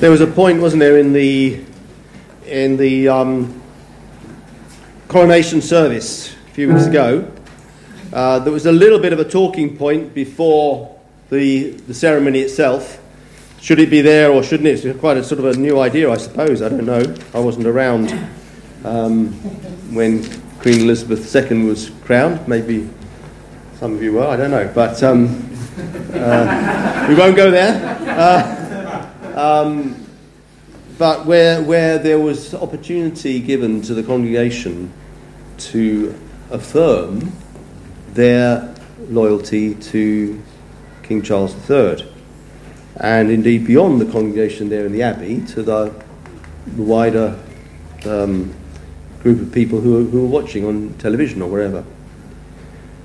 There was a point, wasn't there, in the in the um, coronation service a few weeks ago. Uh, there was a little bit of a talking point before the the ceremony itself. Should it be there or shouldn't it? It's quite a sort of a new idea, I suppose. I don't know. I wasn't around um, when Queen Elizabeth II was crowned. Maybe some of you were. I don't know, but um, uh, we won't go there. Uh, um, but where, where there was opportunity given to the congregation to affirm their loyalty to King Charles III, and indeed beyond the congregation there in the Abbey to the, the wider um, group of people who, who were watching on television or wherever.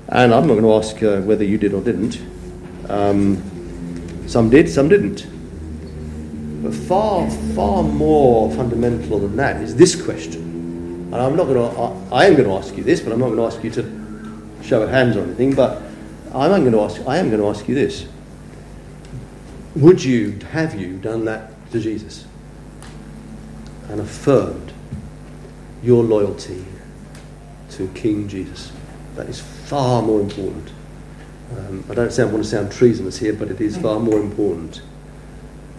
And I'm not going to ask uh, whether you did or didn't. Um, some did, some didn't. But far, far more fundamental than that is this question. And I'm not going to, I am going to ask you this, but I'm not going to ask you to show hands or anything, but I'm going to ask, I am going to ask you this. Would you, have you done that to Jesus? And affirmed your loyalty to King Jesus? That is far more important. Um, I don't sound, want to sound treasonous here, but it is far more important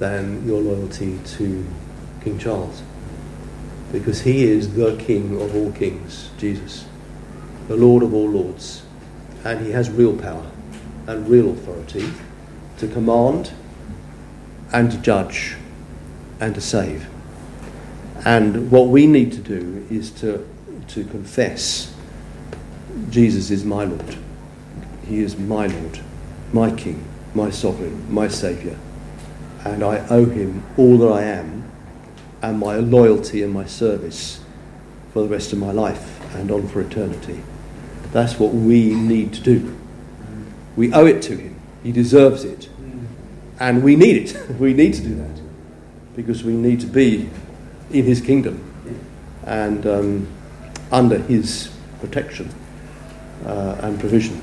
than your loyalty to King Charles. Because he is the King of all kings, Jesus, the Lord of all lords. And he has real power and real authority to command and to judge and to save. And what we need to do is to, to confess Jesus is my Lord. He is my Lord, my King, my Sovereign, my Saviour and I owe him all that I am and my loyalty and my service for the rest of my life and on for eternity. That's what we need to do. We owe it to him. He deserves it. And we need it. we need to do that because we need to be in his kingdom and um, under his protection uh, and provision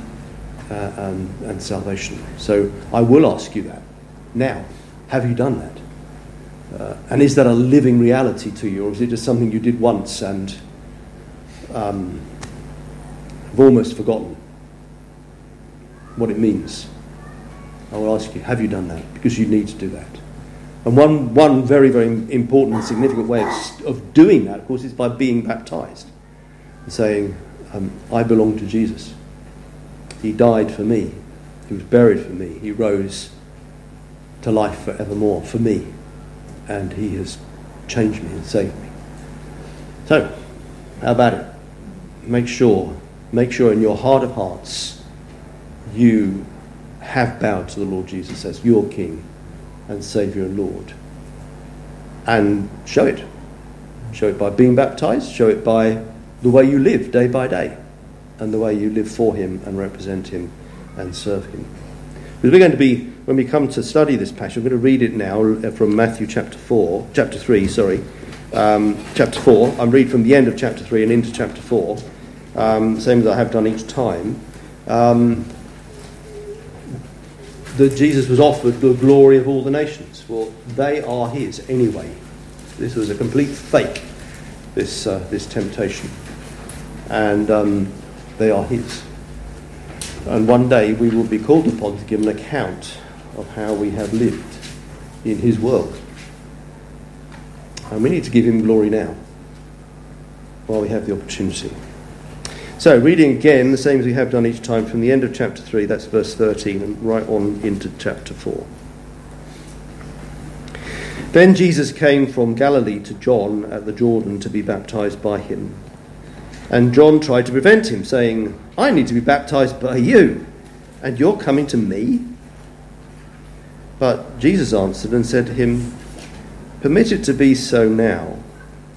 uh, and, and salvation. So I will ask you that now. Have you done that? Uh, and is that a living reality to you, or is it just something you did once and um, have almost forgotten what it means? I will ask you, have you done that? Because you need to do that. And one, one very, very important and significant way of, of doing that, of course, is by being baptized and saying, um, I belong to Jesus. He died for me. He was buried for me. He rose to life forevermore for me. And He has changed me and saved me. So, how about it? Make sure, make sure in your heart of hearts you have bowed to the Lord Jesus as your King and Saviour and Lord. And show it. Show it by being baptized, show it by the way you live day by day, and the way you live for Him and represent Him and serve Him. Because we're going to be, when we come to study this passage, we're going to read it now uh, from Matthew chapter 4, chapter 3, sorry, um, chapter 4. I'm read from the end of chapter 3 and into chapter 4, um, same as I have done each time. Um, that Jesus was offered the glory of all the nations. Well, they are his anyway. This was a complete fake, this, uh, this temptation. And um, they are his. And one day we will be called upon to give an account of how we have lived in His world. And we need to give Him glory now while we have the opportunity. So, reading again, the same as we have done each time from the end of chapter 3, that's verse 13, and right on into chapter 4. Then Jesus came from Galilee to John at the Jordan to be baptized by him. And John tried to prevent him, saying, I need to be baptized by you, and you're coming to me? But Jesus answered and said to him, Permit it to be so now,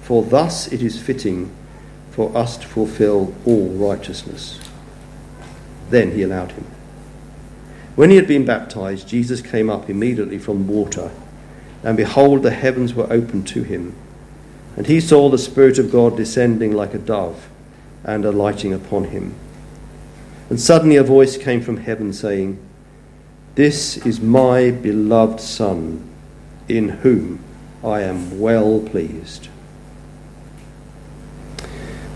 for thus it is fitting for us to fulfill all righteousness. Then he allowed him. When he had been baptized, Jesus came up immediately from water, and behold, the heavens were opened to him. And he saw the Spirit of God descending like a dove and alighting upon him. And suddenly a voice came from heaven saying, This is my beloved Son, in whom I am well pleased.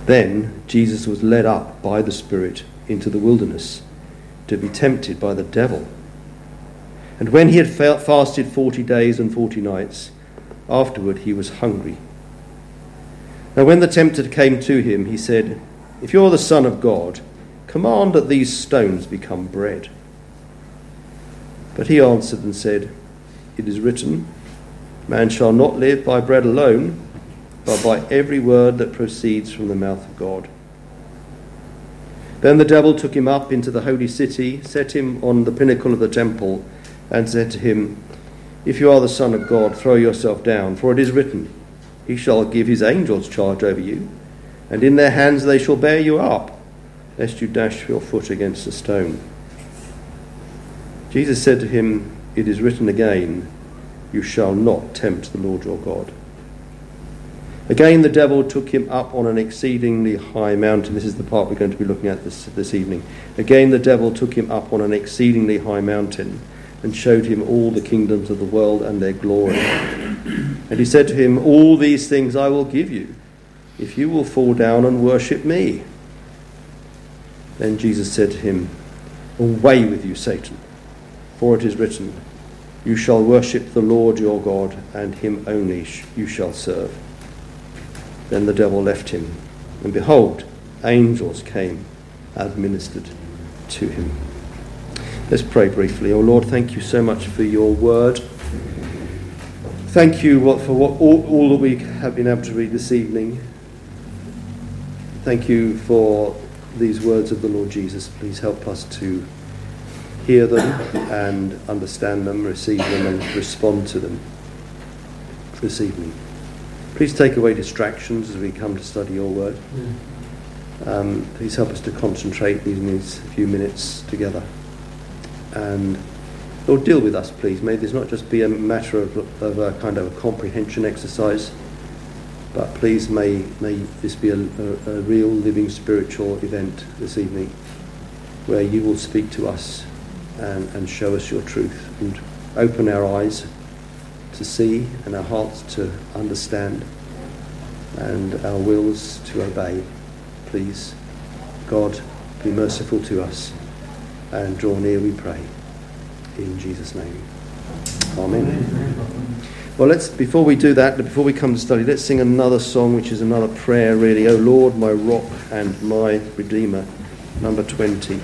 Then Jesus was led up by the Spirit into the wilderness to be tempted by the devil. And when he had fasted forty days and forty nights, afterward he was hungry. Now, when the tempter came to him, he said, If you're the Son of God, command that these stones become bread. But he answered and said, It is written, Man shall not live by bread alone, but by every word that proceeds from the mouth of God. Then the devil took him up into the holy city, set him on the pinnacle of the temple, and said to him, If you are the Son of God, throw yourself down, for it is written, He shall give his angels charge over you, and in their hands they shall bear you up, lest you dash your foot against a stone. Jesus said to him, It is written again, You shall not tempt the Lord your God. Again, the devil took him up on an exceedingly high mountain. This is the part we're going to be looking at this, this evening. Again, the devil took him up on an exceedingly high mountain and showed him all the kingdoms of the world and their glory. And he said to him, All these things I will give you, if you will fall down and worship me. Then Jesus said to him, Away with you, Satan, for it is written, You shall worship the Lord your God, and him only you shall serve. Then the devil left him, and behold, angels came and ministered to him. Let's pray briefly. Oh Lord, thank you so much for your word. Thank you for what, all, all that we have been able to read this evening. Thank you for these words of the Lord Jesus. Please help us to hear them and understand them, receive them, and respond to them this evening. Please take away distractions as we come to study your word. Um, please help us to concentrate in these few minutes together. And Lord, deal with us, please. May this not just be a matter of, of a kind of a comprehension exercise, but please may, may this be a, a, a real living spiritual event this evening where you will speak to us and, and show us your truth and open our eyes to see and our hearts to understand and our wills to obey. Please, God, be merciful to us and draw near, we pray. In Jesus' name. Amen. Well, let's, before we do that, before we come to study, let's sing another song, which is another prayer, really. O Lord, my rock and my redeemer, number 20.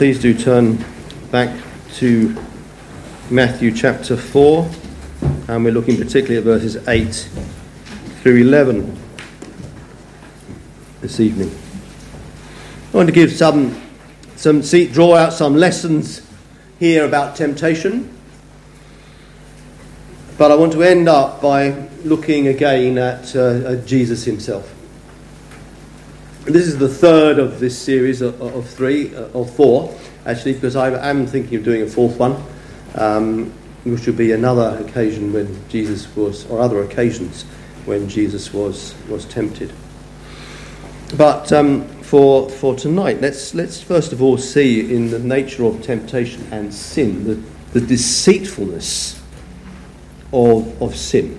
Please do turn back to Matthew chapter 4, and we're looking particularly at verses 8 through 11 this evening. I want to give some, some see, draw out some lessons here about temptation, but I want to end up by looking again at, uh, at Jesus himself. This is the third of this series of, of three, uh, or four, actually, because I am thinking of doing a fourth one, um, which would be another occasion when Jesus was, or other occasions when Jesus was, was tempted. But um, for, for tonight, let's, let's first of all see in the nature of temptation and sin the, the deceitfulness of, of sin.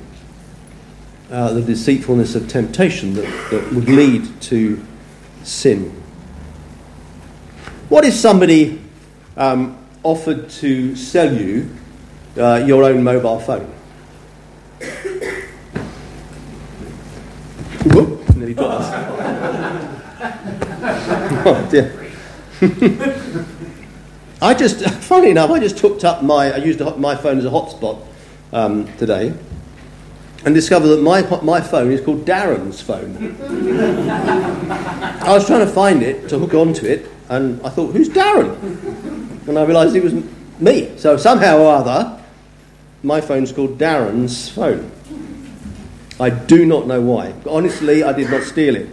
Uh, the deceitfulness of temptation that, that would lead to sin. What if somebody um, offered to sell you uh, your own mobile phone? Whoop, nearly us. oh dear. I just, funny enough, I just hooked up my, I used my phone as a hotspot um, today and discovered that my, my phone is called Darren's phone. I was trying to find it to hook onto it, and I thought, who's Darren? And I realised it was me. So somehow or other, my phone's called Darren's phone. I do not know why. Honestly, I did not steal it.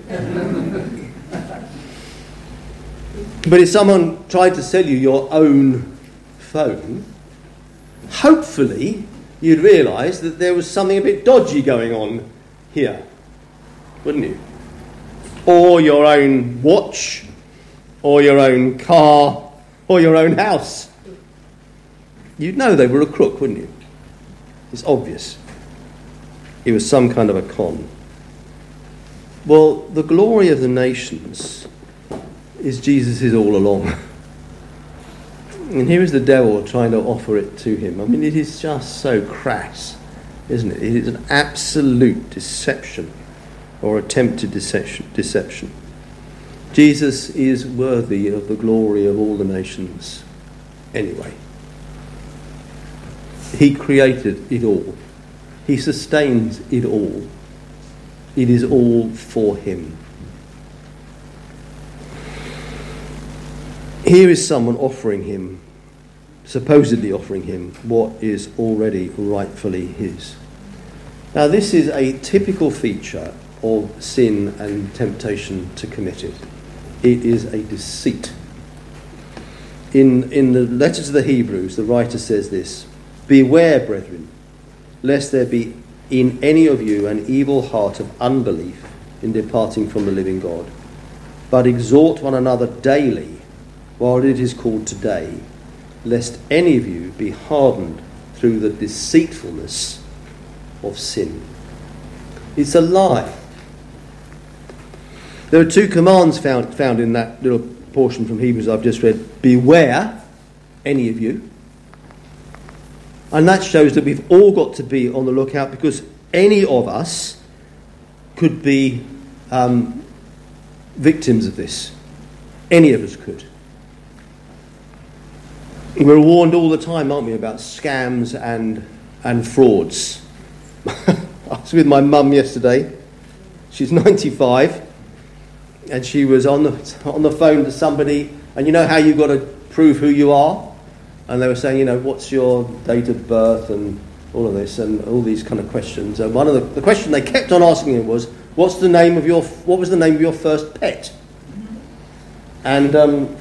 But if someone tried to sell you your own phone, hopefully you'd realise that there was something a bit dodgy going on here, wouldn't you? Or your own watch, or your own car, or your own house. You'd know they were a crook, wouldn't you? It's obvious. It was some kind of a con. Well, the glory of the nations is Jesus is all along. And here is the devil trying to offer it to him. I mean, it is just so crass, isn't it? It is an absolute deception or attempted deception. Jesus is worthy of the glory of all the nations anyway. He created it all, He sustains it all. It is all for Him. Here is someone offering him, supposedly offering him, what is already rightfully his. Now, this is a typical feature of sin and temptation to commit it. It is a deceit. In, in the letter to the Hebrews, the writer says this Beware, brethren, lest there be in any of you an evil heart of unbelief in departing from the living God, but exhort one another daily while it is called today, lest any of you be hardened through the deceitfulness of sin. It's a lie. There are two commands found, found in that little portion from Hebrews I've just read Beware, any of you. And that shows that we've all got to be on the lookout because any of us could be um, victims of this. Any of us could. We're warned all the time, aren't we, about scams and, and frauds. I was with my mum yesterday. She's 95, and she was on the, on the phone to somebody, and you know how you've got to prove who you are? And they were saying, you know, what's your date of birth and all of this, and all these kind of questions. And one of the, the question they kept on asking him was, what's the name of your, what was the name of your first pet? And um,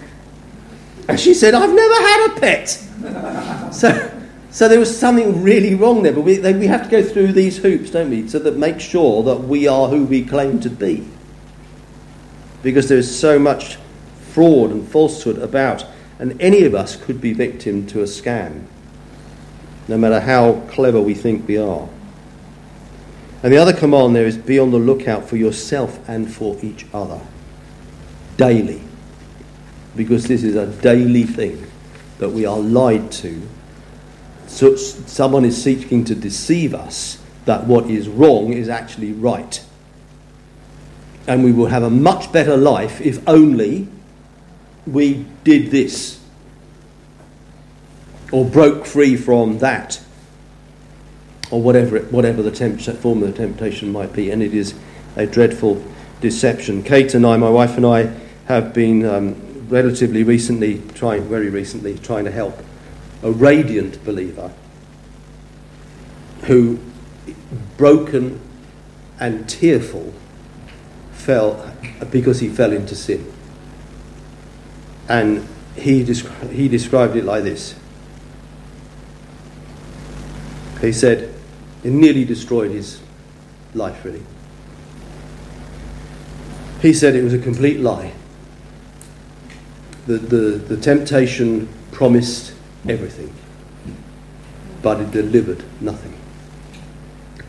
and she said, I've never had a pet. so, so there was something really wrong there. But we, they, we have to go through these hoops, don't we, so that make sure that we are who we claim to be. Because there is so much fraud and falsehood about, and any of us could be victim to a scam, no matter how clever we think we are. And the other command there is be on the lookout for yourself and for each other daily because this is a daily thing that we are lied to. So someone is seeking to deceive us that what is wrong is actually right. And we will have a much better life if only we did this or broke free from that or whatever, it, whatever the temp- form of the temptation might be. And it is a dreadful deception. Kate and I, my wife and I, have been um, relatively recently, trying, very recently, trying to help a radiant believer who, broken and tearful, fell because he fell into sin. And he, descri- he described it like this. He said, it nearly destroyed his life, really. He said it was a complete lie. The, the, the temptation promised everything, but it delivered nothing.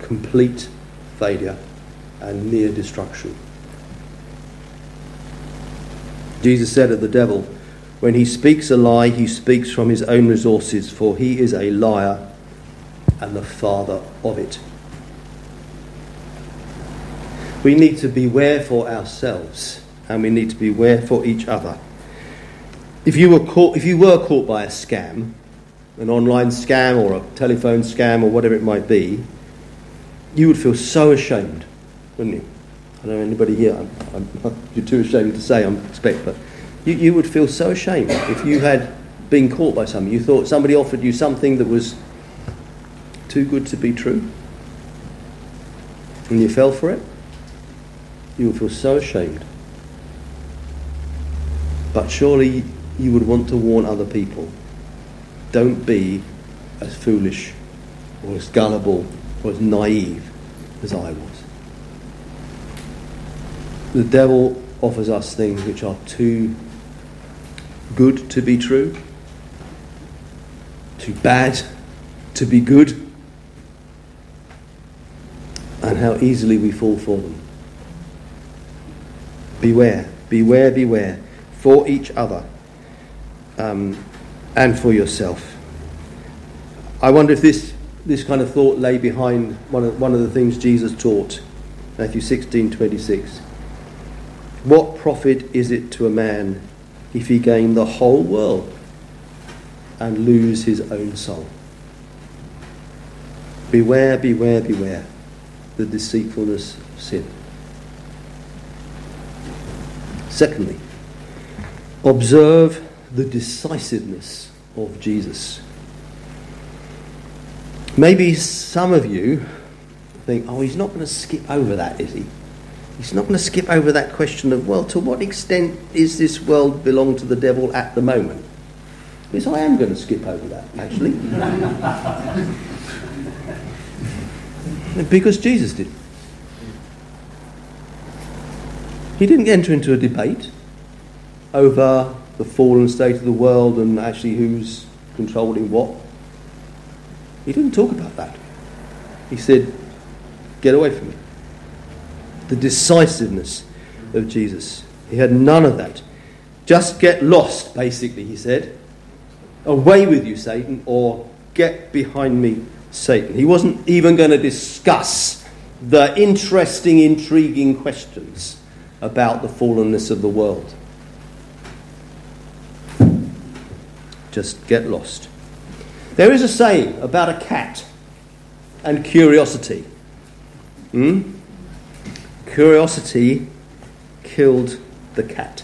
Complete failure and near destruction. Jesus said of the devil, when he speaks a lie, he speaks from his own resources, for he is a liar and the father of it. We need to beware for ourselves and we need to beware for each other. If you were caught, if you were caught by a scam, an online scam or a telephone scam or whatever it might be, you would feel so ashamed, wouldn't you? I don't know anybody here. I'm, I'm, you're too ashamed to say, I expect, but you, you would feel so ashamed if you had been caught by something. You thought somebody offered you something that was too good to be true, and you fell for it. You would feel so ashamed. But surely you would want to warn other people don't be as foolish or as gullible or as naive as I was. The devil offers us things which are too good to be true, too bad to be good, and how easily we fall for them. Beware, beware, beware for each other um, and for yourself. I wonder if this, this kind of thought lay behind one of, one of the things Jesus taught, Matthew 16 26. What profit is it to a man if he gain the whole world and lose his own soul? Beware, beware, beware the deceitfulness of sin. Secondly, observe the decisiveness of Jesus. Maybe some of you think, oh, he's not going to skip over that, is he? He's not going to skip over that question of, well, to what extent is this world belong to the devil at the moment? Because I am going to skip over that, actually. because Jesus did. He didn't enter into a debate over the fallen state of the world and actually who's controlling what. He didn't talk about that. He said, Get away from me. The decisiveness of Jesus. He had none of that. Just get lost, basically, he said. Away with you, Satan, or get behind me, Satan. He wasn't even going to discuss the interesting, intriguing questions about the fallenness of the world. Just get lost. There is a saying about a cat and curiosity. Hmm? Curiosity killed the cat.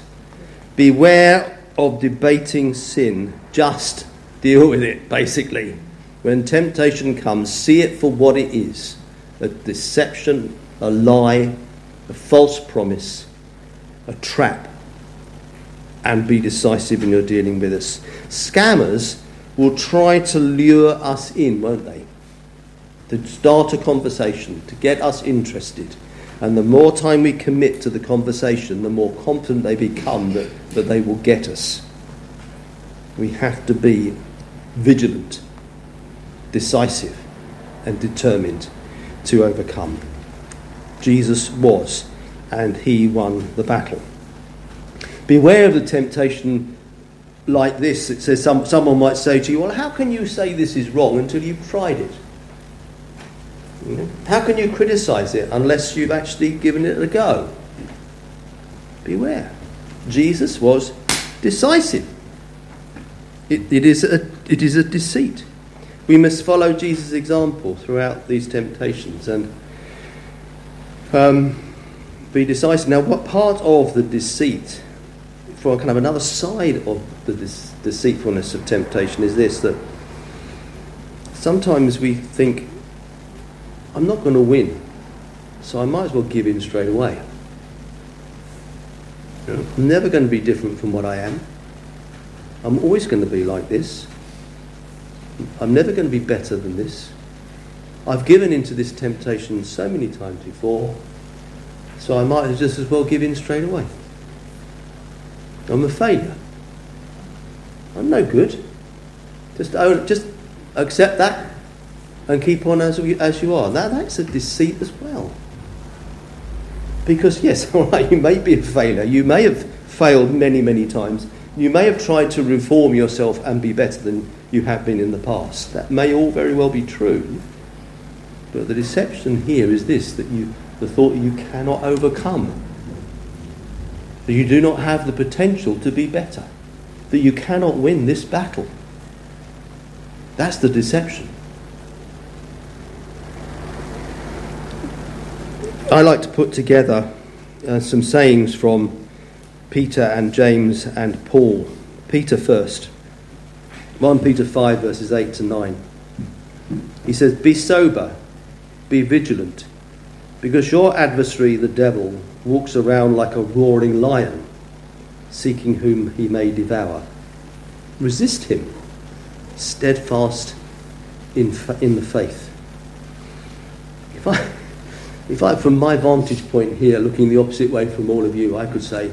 Beware of debating sin, just deal with it, basically. When temptation comes, see it for what it is a deception, a lie, a false promise, a trap, and be decisive in your dealing with us. Scammers will try to lure us in, won't they? To start a conversation, to get us interested. And the more time we commit to the conversation, the more confident they become that, that they will get us. We have to be vigilant, decisive, and determined to overcome. Jesus was, and he won the battle. Beware of the temptation like this. It says some, someone might say to you, Well, how can you say this is wrong until you've tried it? You know? How can you criticize it unless you've actually given it a go? Beware. Jesus was decisive. It, it, is a, it is a deceit. We must follow Jesus' example throughout these temptations and um, be decisive. Now, what part of the deceit, for kind of another side of the deceitfulness of temptation, is this that sometimes we think, I'm not going to win, so I might as well give in straight away. I'm never going to be different from what I am. I'm always going to be like this. I'm never going to be better than this. I've given into this temptation so many times before, so I might just as well give in straight away. I'm a failure. I'm no good. Just own, just accept that and keep on as, as you are. Now that's a deceit as well. Because yes, all right, you may be a failure. You may have failed many, many times. You may have tried to reform yourself and be better than you have been in the past. That may all very well be true. But the deception here is this that you the thought you cannot overcome. That you do not have the potential to be better. That you cannot win this battle. That's the deception. I like to put together uh, some sayings from Peter and James and Paul. Peter first. 1 Peter 5, verses 8 to 9. He says, Be sober, be vigilant, because your adversary, the devil, walks around like a roaring lion, seeking whom he may devour. Resist him, steadfast in, in the faith. If I, if I, from my vantage point here, looking the opposite way from all of you, I could say,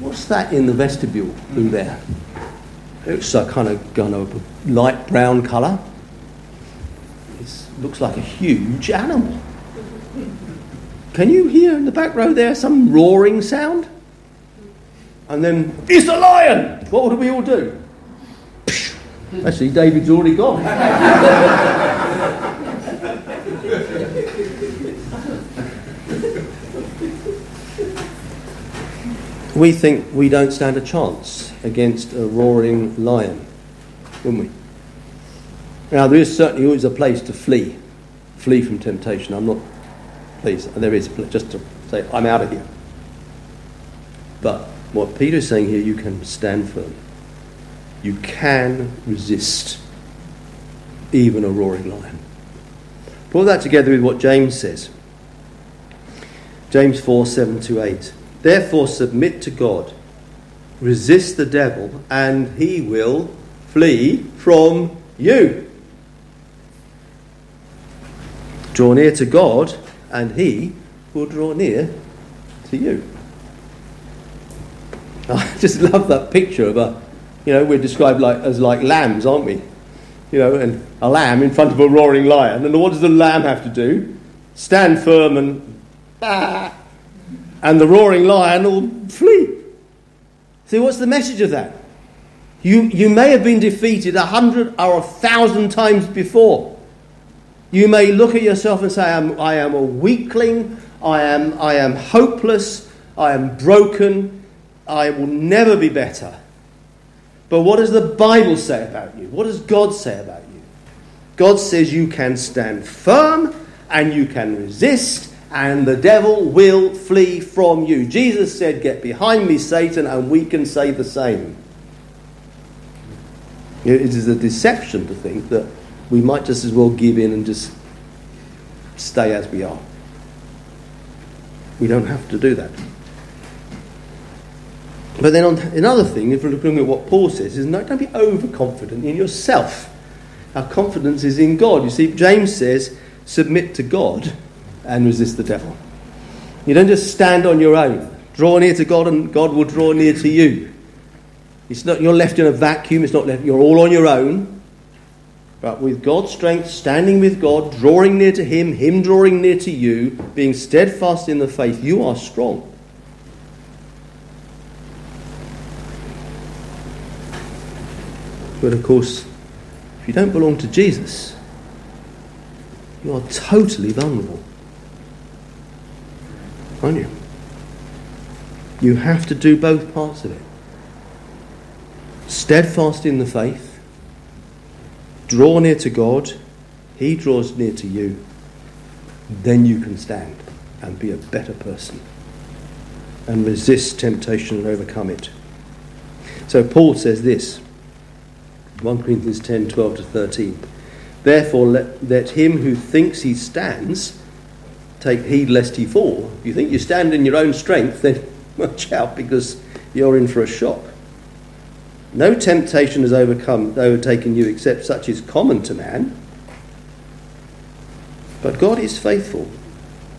What's that in the vestibule in there? It's a kind of, kind of light brown colour. It looks like a huge animal. Can you hear in the back row there some roaring sound? And then, it's a lion! What would we all do? Actually, David's already gone. we think we don't stand a chance against a roaring lion, wouldn't we? Now, there is certainly always a place to flee, flee from temptation. I'm not, please, there is, just to say, I'm out of here. But what Peter is saying here, you can stand firm. You can resist even a roaring lion. Put that together with what James says. James 4 7 to 8. Therefore, submit to God, resist the devil, and he will flee from you. Draw near to God, and he will draw near to you. I just love that picture of a, you know, we're described like, as like lambs, aren't we? You know, and a lamb in front of a roaring lion. And what does the lamb have to do? Stand firm and bah, and the roaring lion will flee. See, what's the message of that? You, you may have been defeated a hundred or a thousand times before. You may look at yourself and say, I am, I am a weakling, I am, I am hopeless, I am broken, I will never be better. But what does the Bible say about you? What does God say about you? God says you can stand firm and you can resist and the devil will flee from you. Jesus said, Get behind me, Satan, and we can say the same. It is a deception to think that we might just as well give in and just stay as we are. We don't have to do that. But then, on another thing, if we're looking at what Paul says, is no, don't be overconfident in yourself. Our confidence is in God. You see, James says, submit to God and resist the devil. You don't just stand on your own. Draw near to God and God will draw near to you. It's not you're left in a vacuum, it's not left you're all on your own. But with God's strength, standing with God, drawing near to Him, Him drawing near to you, being steadfast in the faith, you are strong. But of course, if you don't belong to Jesus, you are totally vulnerable aren't you? You have to do both parts of it. steadfast in the faith, draw near to God, He draws near to you, then you can stand and be a better person and resist temptation and overcome it. So Paul says this 1 Corinthians 10 12 to 13. Therefore, let, let him who thinks he stands take heed lest he fall. If you think you stand in your own strength, then watch out because you're in for a shock. No temptation has overcome, overtaken you except such is common to man. But God is faithful,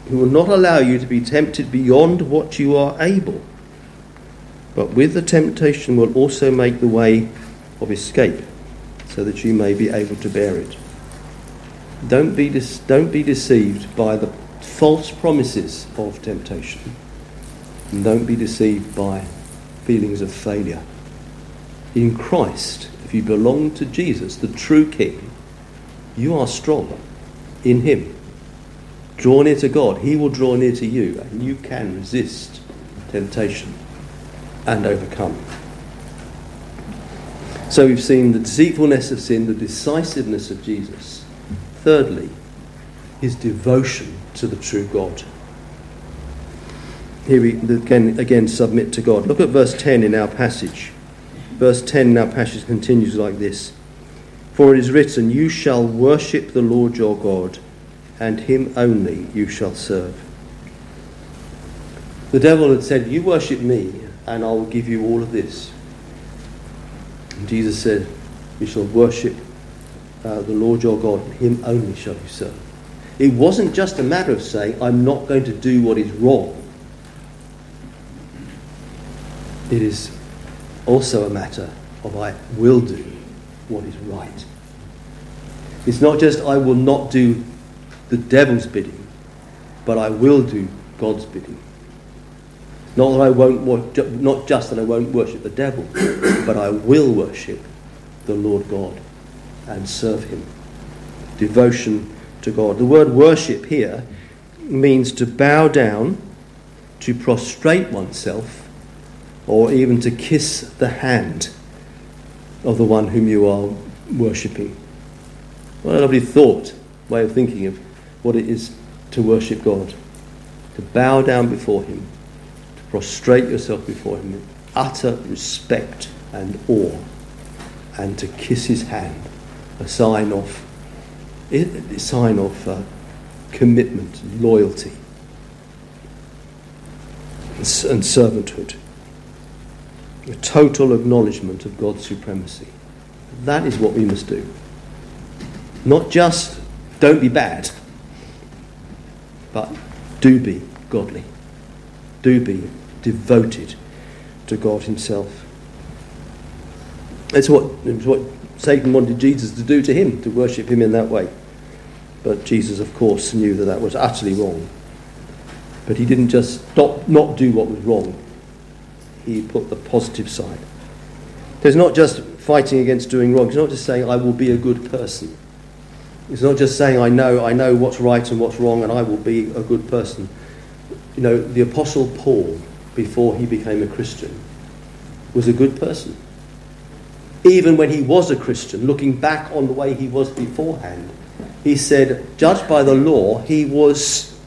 who will not allow you to be tempted beyond what you are able, but with the temptation will also make the way of escape, so that you may be able to bear it. Don't be, de- don't be deceived by the false promises of temptation. And don't be deceived by feelings of failure. In Christ, if you belong to Jesus, the true King, you are strong in Him. Draw near to God, He will draw near to you, and you can resist temptation and overcome. So we've seen the deceitfulness of sin, the decisiveness of Jesus. Thirdly, his devotion to the true God. Here we again, again submit to God. Look at verse 10 in our passage. Verse 10 in our passage continues like this For it is written, You shall worship the Lord your God, and him only you shall serve. The devil had said, You worship me, and I will give you all of this. And Jesus said, You shall worship uh, the Lord your God, and him only shall you serve. It wasn't just a matter of saying, I'm not going to do what is wrong. It is also a matter of I will do what is right. It's not just I will not do the devil's bidding, but I will do God's bidding. Not that I won't, not just that I won't worship the devil, but I will worship the Lord God and serve Him. Devotion to God. The word worship here means to bow down, to prostrate oneself, or even to kiss the hand of the one whom you are worshipping. What a lovely thought, way of thinking of what it is to worship God. To bow down before Him, to prostrate yourself before Him in utter respect and awe, and to kiss His hand, a sign of a sign of uh, commitment, loyalty, and servanthood. A total acknowledgement of God's supremacy. That is what we must do. Not just don't be bad, but do be godly. Do be devoted to God Himself. It's what, it's what Satan wanted Jesus to do to him, to worship him in that way. But Jesus, of course, knew that that was utterly wrong. But he didn't just stop, not do what was wrong, he put the positive side. There's not just fighting against doing wrong, it's not just saying, I will be a good person. It's not just saying, I know, I know what's right and what's wrong, and I will be a good person. You know, the Apostle Paul, before he became a Christian, was a good person even when he was a Christian, looking back on the way he was beforehand, he said, judged by the law, he was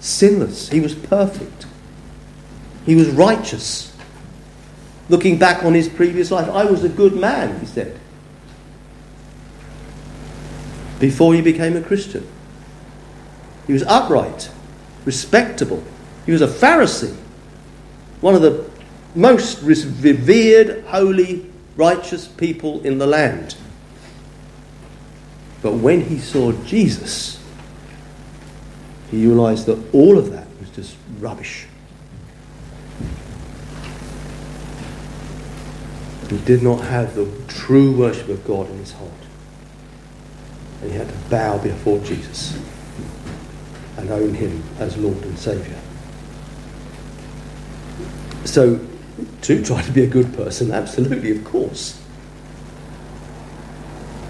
sinless. He was perfect. He was righteous. Looking back on his previous life, I was a good man, he said, before he became a Christian. He was upright, respectable. He was a Pharisee, one of the most revered, holy righteous people in the land. But when he saw Jesus, he realized that all of that was just rubbish. He did not have the true worship of God in his heart. And he had to bow before Jesus and own him as Lord and Saviour. So to try to be a good person, absolutely, of course.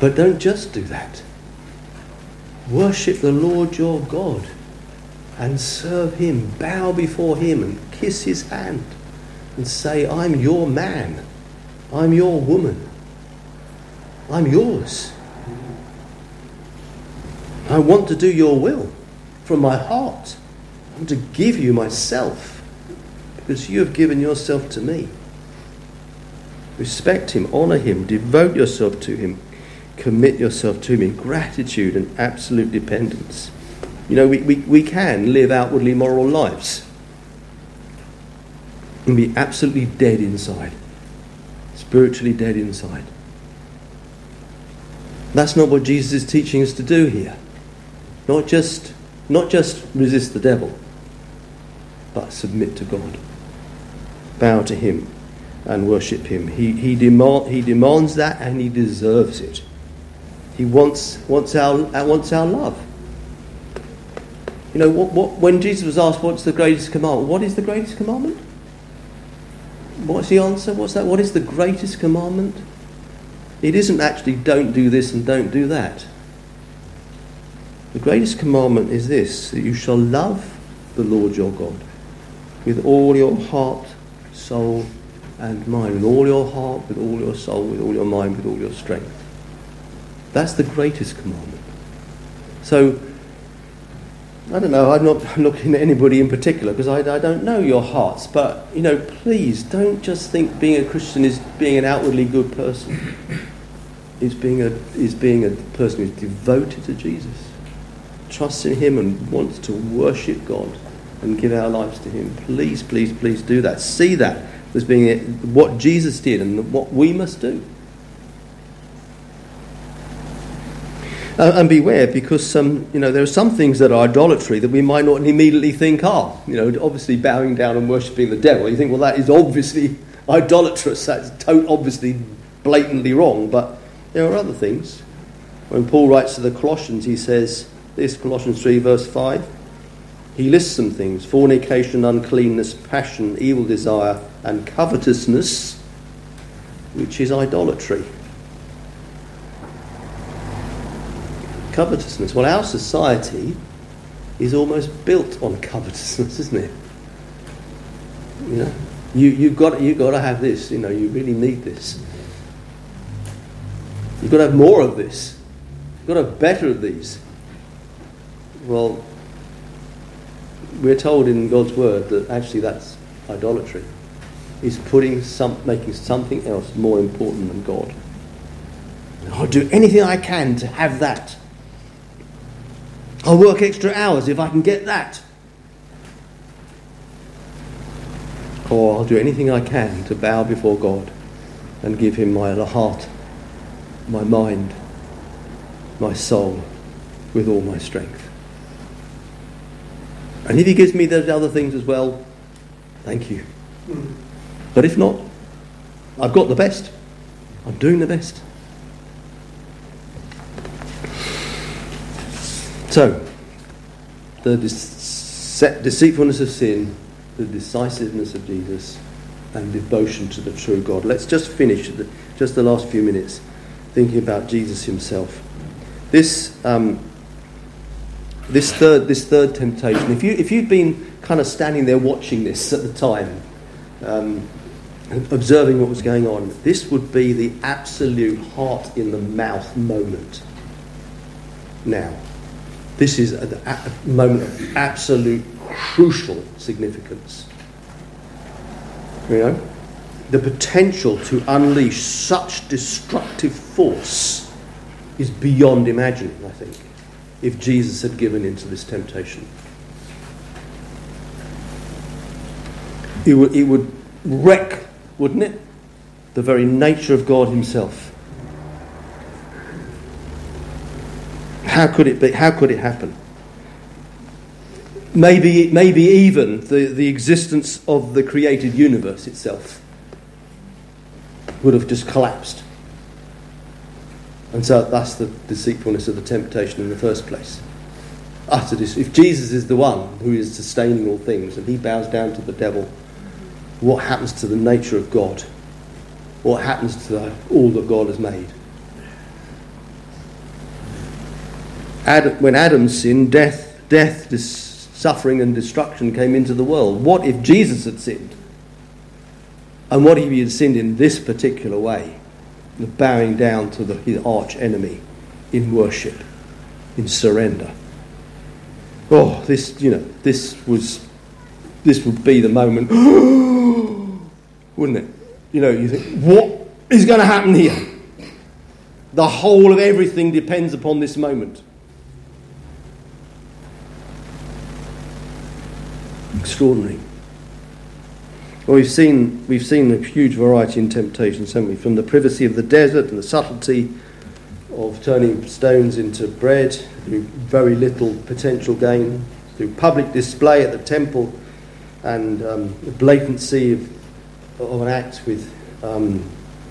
But don't just do that. Worship the Lord your God and serve him. Bow before him and kiss his hand and say, I'm your man. I'm your woman. I'm yours. I want to do your will from my heart. I want to give you myself because you have given yourself to me. Respect him, honor him, devote yourself to him, commit yourself to him in gratitude and absolute dependence. You know, we, we, we can live outwardly moral lives and be absolutely dead inside, spiritually dead inside. That's not what Jesus is teaching us to do here. Not just, not just resist the devil, but submit to God. Bow to Him and worship Him. He, he, demand, he demands that and He deserves it. He wants, wants, our, uh, wants our love. You know, what, what, when Jesus was asked, What's the greatest commandment? What is the greatest commandment? What's the answer? What's that? What is the greatest commandment? It isn't actually don't do this and don't do that. The greatest commandment is this that you shall love the Lord your God with all your heart, soul, and mind. With all your heart, with all your soul, with all your mind, with all your strength. That's the greatest commandment. So, I don't know, I'm not looking at anybody in particular because I, I, don't know your hearts, but, you know, please don't just think being a Christian is being an outwardly good person. It's being a, is being a person who's devoted to Jesus, trusts in Him and wants to worship God and give our lives to Him. Please, please, please do that. See that as being what Jesus did and what we must do. And beware, because um, you know there are some things that are idolatry that we might not immediately think are. You know, obviously bowing down and worshipping the devil. You think, well, that is obviously idolatrous. That's to- obviously blatantly wrong. But there are other things. When Paul writes to the Colossians, he says this Colossians 3, verse 5. He lists some things fornication, uncleanness, passion, evil desire, and covetousness, which is idolatry. covetousness. Well, our society is almost built on covetousness, isn't it? You know, you you got you got to have this. You know, you really need this. You've got to have more of this. You've got to have better of these. Well, we're told in God's word that actually that's idolatry. Is putting some, making something else more important than God. I'll do anything I can to have that. I'll work extra hours if I can get that. Or I'll do anything I can to bow before God and give Him my heart, my mind, my soul, with all my strength. And if He gives me those other things as well, thank you. But if not, I've got the best. I'm doing the best. So, the deceitfulness of sin, the decisiveness of Jesus, and devotion to the true God. Let's just finish the, just the last few minutes thinking about Jesus himself. This, um, this, third, this third temptation, if, you, if you'd been kind of standing there watching this at the time, um, observing what was going on, this would be the absolute heart in the mouth moment now. This is a, a moment of absolute crucial significance. You know, the potential to unleash such destructive force is beyond imagining, I think, if Jesus had given in to this temptation. It would, it would wreck, wouldn't it? The very nature of God Himself. How could it be? How could it happen? Maybe, maybe even the, the existence of the created universe itself would have just collapsed. And so that's the deceitfulness of the temptation in the first place. Utter if Jesus is the one who is sustaining all things and he bows down to the devil, what happens to the nature of God? What happens to all that God has made? Adam, when Adam sinned, death, death, dis- suffering, and destruction came into the world. What if Jesus had sinned? And what if he had sinned in this particular way, the bowing down to the, his arch enemy in worship, in surrender. Oh, this, you know, this was, this would be the moment, wouldn't it? You know, you think, what is going to happen here? The whole of everything depends upon this moment. Extraordinary. Well, we've seen, we've seen a huge variety in temptations, haven't we? From the privacy of the desert and the subtlety of turning stones into bread through very little potential gain, through public display at the temple and um, the blatancy of, of an act with um,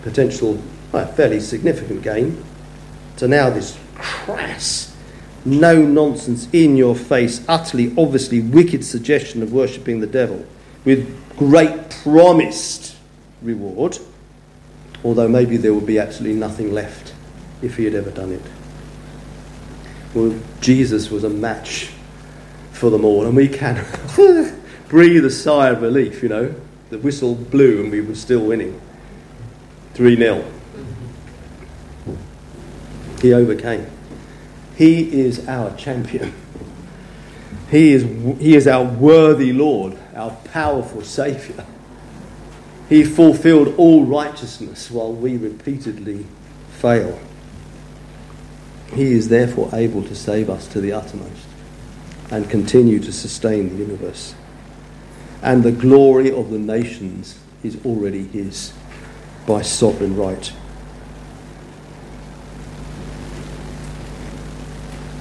potential well, fairly significant gain, to now this crass, no nonsense, in your face, utterly obviously wicked suggestion of worshipping the devil with great promised reward, although maybe there would be absolutely nothing left if he had ever done it. Well, Jesus was a match for them all, and we can breathe a sigh of relief, you know. The whistle blew and we were still winning. 3 0. He overcame. He is our champion. He is, he is our worthy Lord, our powerful Saviour. He fulfilled all righteousness while we repeatedly fail. He is therefore able to save us to the uttermost and continue to sustain the universe. And the glory of the nations is already His by sovereign right.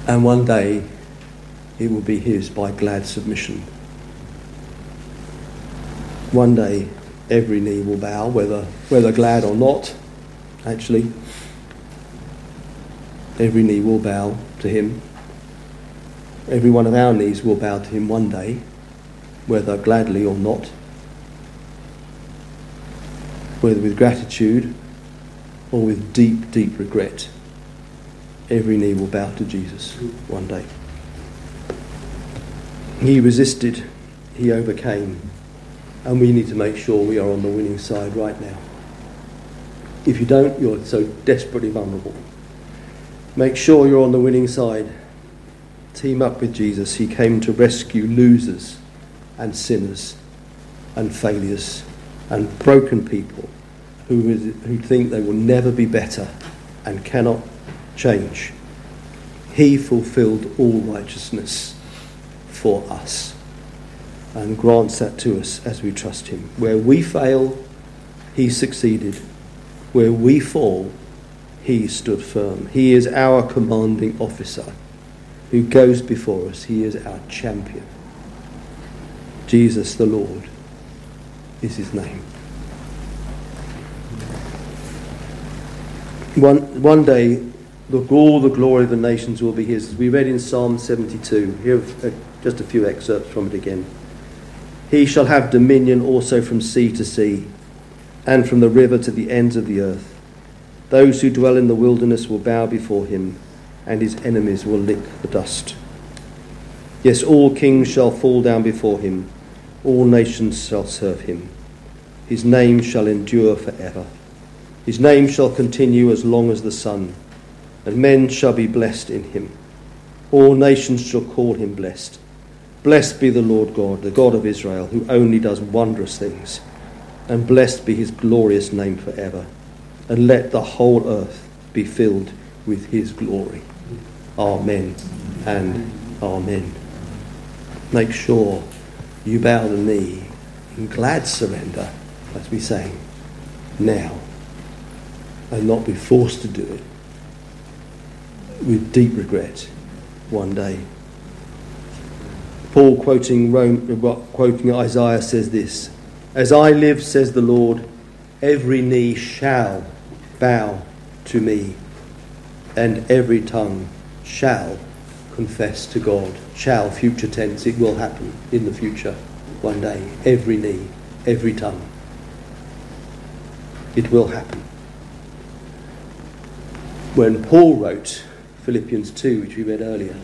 And one day it will be his by glad submission. One day every knee will bow, whether, whether glad or not, actually. Every knee will bow to him. Every one of our knees will bow to him one day, whether gladly or not. Whether with gratitude or with deep, deep regret. Every knee will bow to Jesus one day. He resisted, he overcame, and we need to make sure we are on the winning side right now. If you don't, you're so desperately vulnerable. Make sure you're on the winning side. Team up with Jesus. He came to rescue losers and sinners and failures and broken people who, who think they will never be better and cannot change. He fulfilled all righteousness for us and grants that to us as we trust Him. Where we fail, He succeeded. Where we fall, He stood firm. He is our commanding officer who goes before us. He is our champion. Jesus the Lord is His name. One, one day, Look, all the glory of the nations will be his. We read in Psalm 72. Here are just a few excerpts from it again. He shall have dominion also from sea to sea, and from the river to the ends of the earth. Those who dwell in the wilderness will bow before him, and his enemies will lick the dust. Yes, all kings shall fall down before him, all nations shall serve him. His name shall endure forever. His name shall continue as long as the sun and men shall be blessed in him. All nations shall call him blessed. Blessed be the Lord God, the God of Israel, who only does wondrous things. And blessed be his glorious name forever. And let the whole earth be filled with his glory. Amen and amen. Make sure you bow the knee in glad surrender, as we sang, now, and not be forced to do it with deep regret one day. Paul, quoting, Rome, uh, quoting Isaiah, says this As I live, says the Lord, every knee shall bow to me, and every tongue shall confess to God. Shall, future tense, it will happen in the future, one day. Every knee, every tongue. It will happen. When Paul wrote Philippians 2, which we read earlier,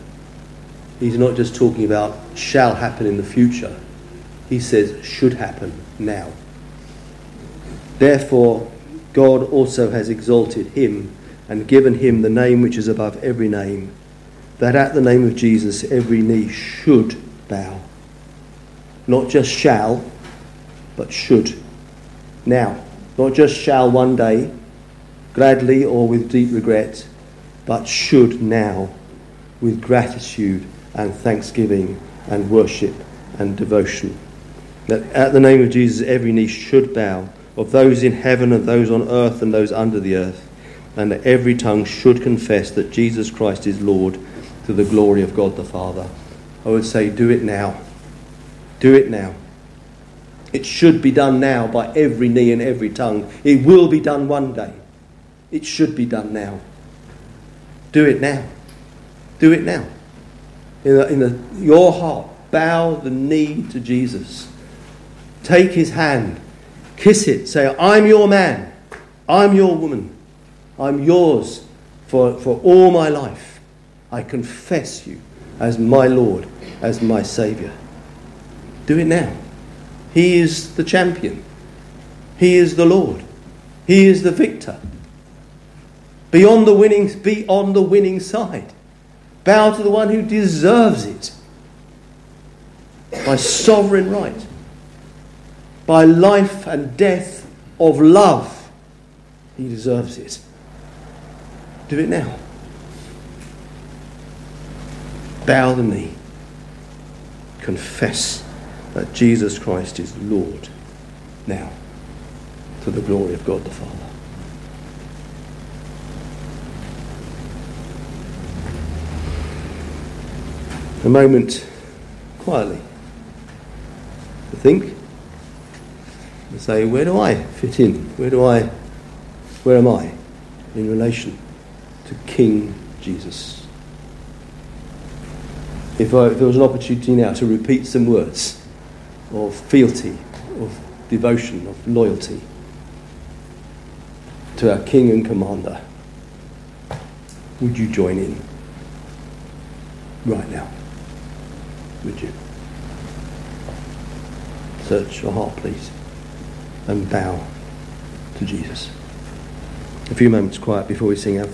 he's not just talking about shall happen in the future, he says should happen now. Therefore, God also has exalted him and given him the name which is above every name, that at the name of Jesus every knee should bow. Not just shall, but should. Now, not just shall one day, gladly or with deep regret, but should now, with gratitude and thanksgiving and worship and devotion. That at the name of Jesus every knee should bow, of those in heaven and those on earth and those under the earth, and that every tongue should confess that Jesus Christ is Lord to the glory of God the Father. I would say, do it now. Do it now. It should be done now by every knee and every tongue. It will be done one day. It should be done now. Do it now. Do it now. In, the, in the, your heart, bow the knee to Jesus. Take his hand, kiss it, say, I'm your man, I'm your woman, I'm yours for, for all my life. I confess you as my Lord, as my Saviour. Do it now. He is the champion. He is the Lord. He is the victor. Be on the winning, be on the winning side. Bow to the one who deserves it by sovereign right, by life and death of love. He deserves it. Do it now. Bow the knee. Confess that Jesus Christ is Lord now to the glory of God the Father. A moment quietly to think and say, where do I fit in? Where do I, where am I in relation to King Jesus? If, I, if there was an opportunity now to repeat some words, of fealty, of devotion, of loyalty to our King and Commander, would you join in right now? Would you? Search your heart, please, and bow to Jesus. A few moments quiet before we sing our